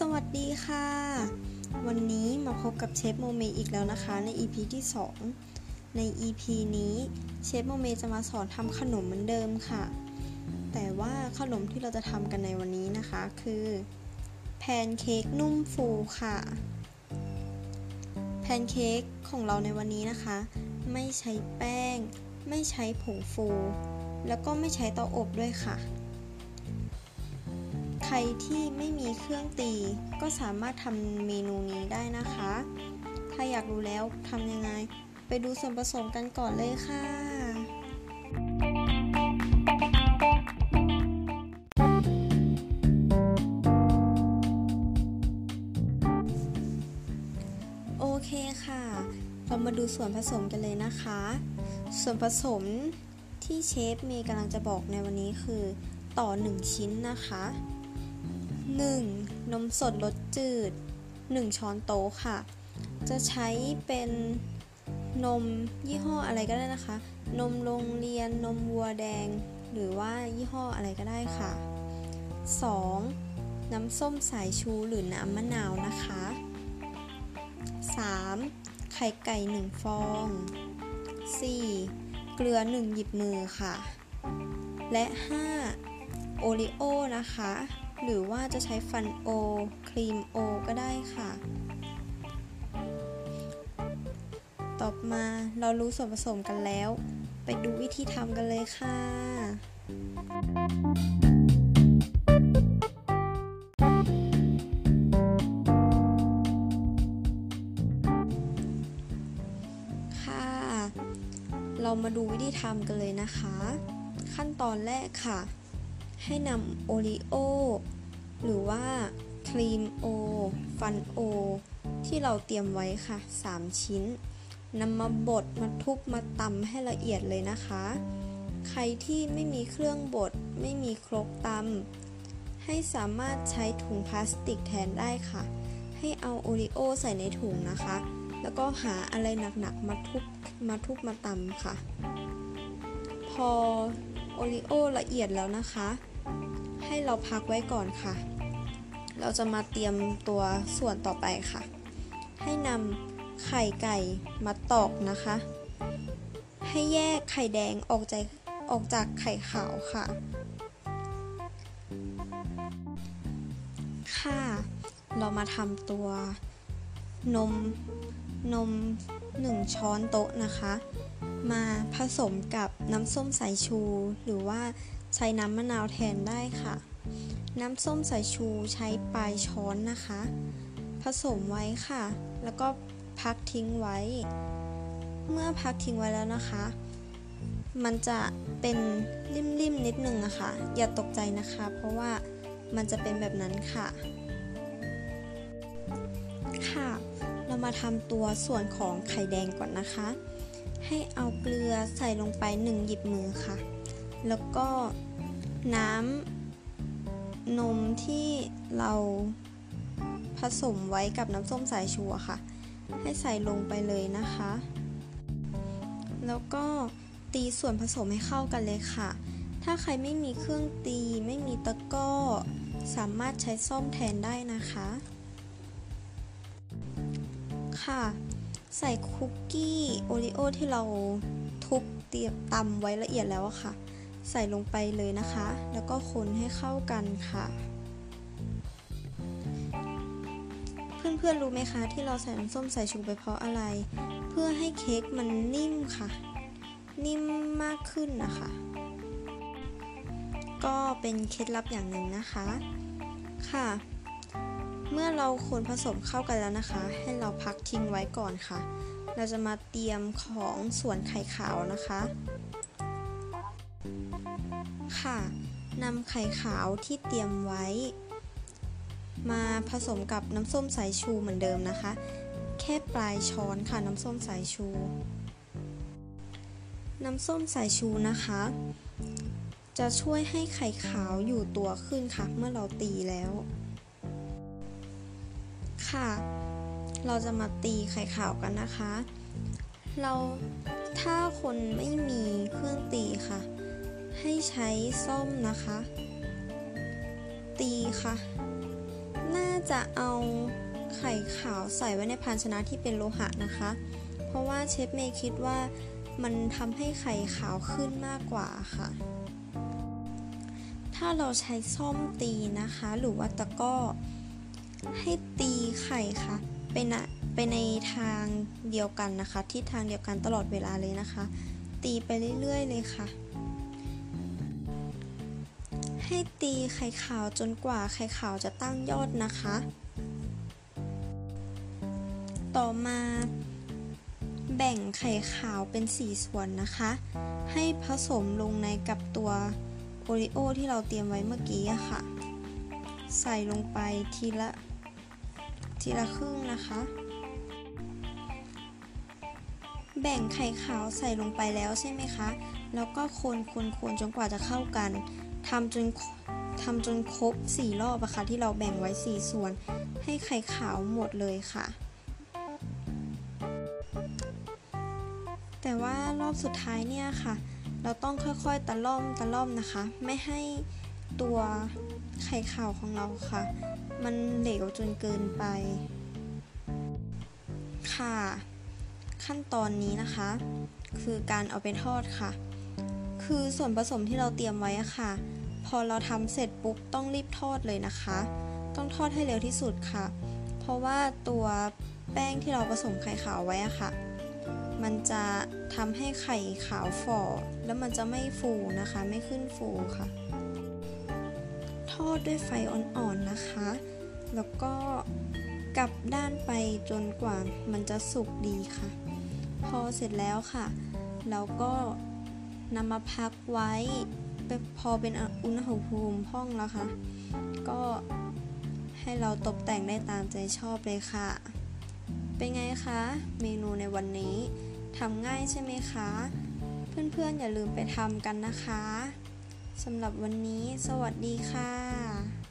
สวัสดีค่ะ วันนี้มาพบกับเชฟโมเมอีกแล้วนะคะใน EP ที่ 2 ใน EP นี้เชฟโมเมจะมาสอนทำขนมเหมือนเดิมค่ะ แต่ว่าขนมที่เราจะทำกันในวันนี้นะคะคือแพนเค้กนุ่มฟูค่ะ แพนเค้กของเราในวันนี้นะคะ ไม่ใช้แป้ง ไม่ใช้ผงฟู แล้วก็ไม่ใช้เตาอบด้วยค่ะ ใครที่ไม่มีเครื่องตีก็สามารถทำเมนูนี้ได้นะคะ ถ้าอยากรู้แล้วทำยังไง ไปดูส่วนผสมกันก่อนเลยค่ะ โอเคค่ะ เรามาดูส่วนผสมกันเลยนะคะ ส่วนผสมที่เชฟเมย์กำลังจะบอกในวันนี้คือต่อ 1 ชิ้นนะคะ 1. นมสดรสจืด 1 ช้อนโต๊ะค่ะ จะใช้เป็นนมยี่ห้ออะไรก็ได้นะคะ นมโรงเรียนนมวัวแดง หรือว่ายี่ห้ออะไรก็ได้ค่ะ 2. น้ำส้มสายชูหรือน้ำมะนาวนะคะ 3. ไข่ไก่ 1 ฟอง 4. เกลือ 1 หยิบมือค่ะ และ 5. โอริโอนะคะ หรือว่าจะใช้ฟันโอ ครีมโอ ก็ได้ค่ะ ต่อมาเรารู้ส่วนผสมกันแล้ว ไปดูวิธีทำกันเลยค่ะ ค่ะ เรามาดูวิธีทำกันเลยนะคะ ขั้นตอนแรกค่ะ ให้นำโอรีโอหรือว่าครีมโอ ฟันโอ ที่เราเตรียมไว้ค่ะ 3 ชิ้นนำมาบดมาทุบมาตำให้ละเอียดเลยนะคะ ใครที่ไม่มีเครื่องบด ไม่มีครกตำให้สามารถใช้ถุงพลาสติกแทนได้ค่ะ ให้เอาโอรีโอใส่ในถุงนะคะ แล้วก็หาอะไรหนักๆมาทุบมาทุบมาตำค่ะ พอโอรีโอละเอียดแล้วนะคะ ให้เราพักไว้ก่อนค่ะ เราจะมาเตรียมตัวส่วนต่อไปค่ะ ให้นำไข่ไก่มาตอกนะคะ ให้แยกไข่แดงออกจากออกจากไข่ขาวค่ะ ค่ะ เรามาทำตัวนมนม 1 ช้อนโต๊ะนะคะ มาผสมกับน้ำส้มสายชู หรือว่า ใช้น้ำมะนาวแทนได้ค่ะ น้ำส้มสายชูใช้ปลายช้อนนะคะ ผสมไว้ค่ะ แล้วก็พักทิ้งไว้ เมื่อพักทิ้งไว้แล้วนะคะ มันจะเป็นริมๆนิดนึงอะคะ อย่าตกใจนะคะ เพราะว่ามันจะเป็นแบบนั้นค่ะ ค่ะ เรามาทำตัวส่วนของไข่แดงก่อนนะคะ ให้เอาเกลือใส่ลงไป 1 หยิบมือค่ะ แล้วก็น้ำนมที่เราผสมไว้กับน้ำส้มสายชูค่ะ ให้ใส่ลงไปเลยนะคะ แล้วก็ตีส่วนผสมให้เข้ากันเลยค่ะ ถ้าใครไม่มีเครื่องตีไม่มีตะกร้อ สามารถใช้ส้อมแทนได้นะคะ ค่ะ ใส่คุกกี้โอริโอที่เราทุบเตียมตำไว้ละเอียดแล้วค่ะ ใส่ลงไปเลยนะคะ แล้วก็คนให้เข้ากันค่ะ เพื่อนๆรู้ไหมคะ ที่เราใส่น้ำส้มสายชูไปเพราะอะไร เพื่อให้เค้กมันนิ่มค่ะ นิ่มมากขึ้นนะคะ ก็เป็นเคล็ดลับอย่างหนึ่งนะคะค่ะเมื่อเราคนผสมเข้ากันแล้วนะคะ ให้เราพักทิ้งไว้ก่อนค่ะ เราจะมาเตรียมของส่วนไข่ขาวนะคะ ค่ะนำไข่ขาวที่เตรียมไว้ มาผสมกับน้ำส้มสายชูเหมือนเดิมนะคะ แค่ปลายช้อนค่ะน้ำส้มสายชู น้ำส้มสายชูนะคะ จะช่วยให้ไข่ขาวอยู่ตัวขึ้นค่ะเมื่อเราตีแล้ว ค่ะ เราจะมาตีไข่ขาวกันนะคะ เราถ้าคนไม่มีเครื่องตีค่ะ ให้ใช้ส้มนะคะ ตีค่ะ น่าจะเอาไข่ขาวใส่ไว้ในภาชนะที่เป็นโลหะนะคะ เพราะว่าเชฟเมย์คิดว่ามันทำให้ไข่ขาวขึ้นมากกว่าค่ะ ถ้าเราใช้ส้อมตีนะคะ หรือว่าตะก้อ ให้ตีไข่ค่ะไปนะไปในทางเดียวกันนะคะ ที่ทางเดียวกันตลอดเวลาเลยนะคะ ตีไปเรื่อยๆเลยค่ะ ให้ตีไข่ขาวจนกว่าไข่ขาวจะตั้งยอดนะคะ ต่อมาแบ่งไข่ขาวเป็น 4 ส่วนนะคะ ให้ผสมลงในกับตัวโอริโอที่เราเตรียมไว้เมื่อกี้อะค่ะ ใส่ลงไปทีละ ทีละครึ่งนะคะ แบ่งไข่ขาวใส่ลงไปแล้วใช่ไหมคะ แล้วก็คนคนคนจนกว่าจะเข้ากัน ทำจนทำจนครบ 4 รอบอะค่ะที่เราแบ่งไว้ 4 ส่วน ให้ไข่ขาวหมดเลยค่ะ แต่ว่ารอบสุดท้ายเนี่ยค่ะ เราต้องค่อยๆตะล่อมตะล่อมนะคะ ไม่ให้ตัวไข่ขาวของเราค่ะ มันเหลวจนเกินไป ค่ะ ขั้นตอนนี้นะคะ คือการเอาไปทอดค่ะ คือส่วนผสมที่เราเตรียมไว้อะค่ะ พอเราทำเสร็จปุ๊บต้องรีบทอดเลยนะคะ ต้องทอดให้เร็วที่สุดค่ะ เพราะว่าตัวแป้งที่เราผสมไข่ขาวไว้อะค่ะ มันจะทำให้ไข่ขาวฝ่อแล้วมันจะไม่ฟูนะคะ ไม่ขึ้นฟูค่ะ ทอดด้วยไฟอ่อนๆนะคะ แล้วก็กลับด้านไปจนกว่ามันจะสุกดีค่ะ พอเสร็จแล้วค่ะ เราก็ นำมาพักไว้พอเป็นอุณหภูมิห้องแล้วค่ะ ก็ให้เราตกแต่งได้ตามใจชอบเลยค่ะ เป็นไงคะ เมนูในวันนี้ทำง่ายใช่ไหมคะ เพื่อนๆอย่าลืมไปทำกันนะคะสำหรับวันนี้สวัสดีค่ะ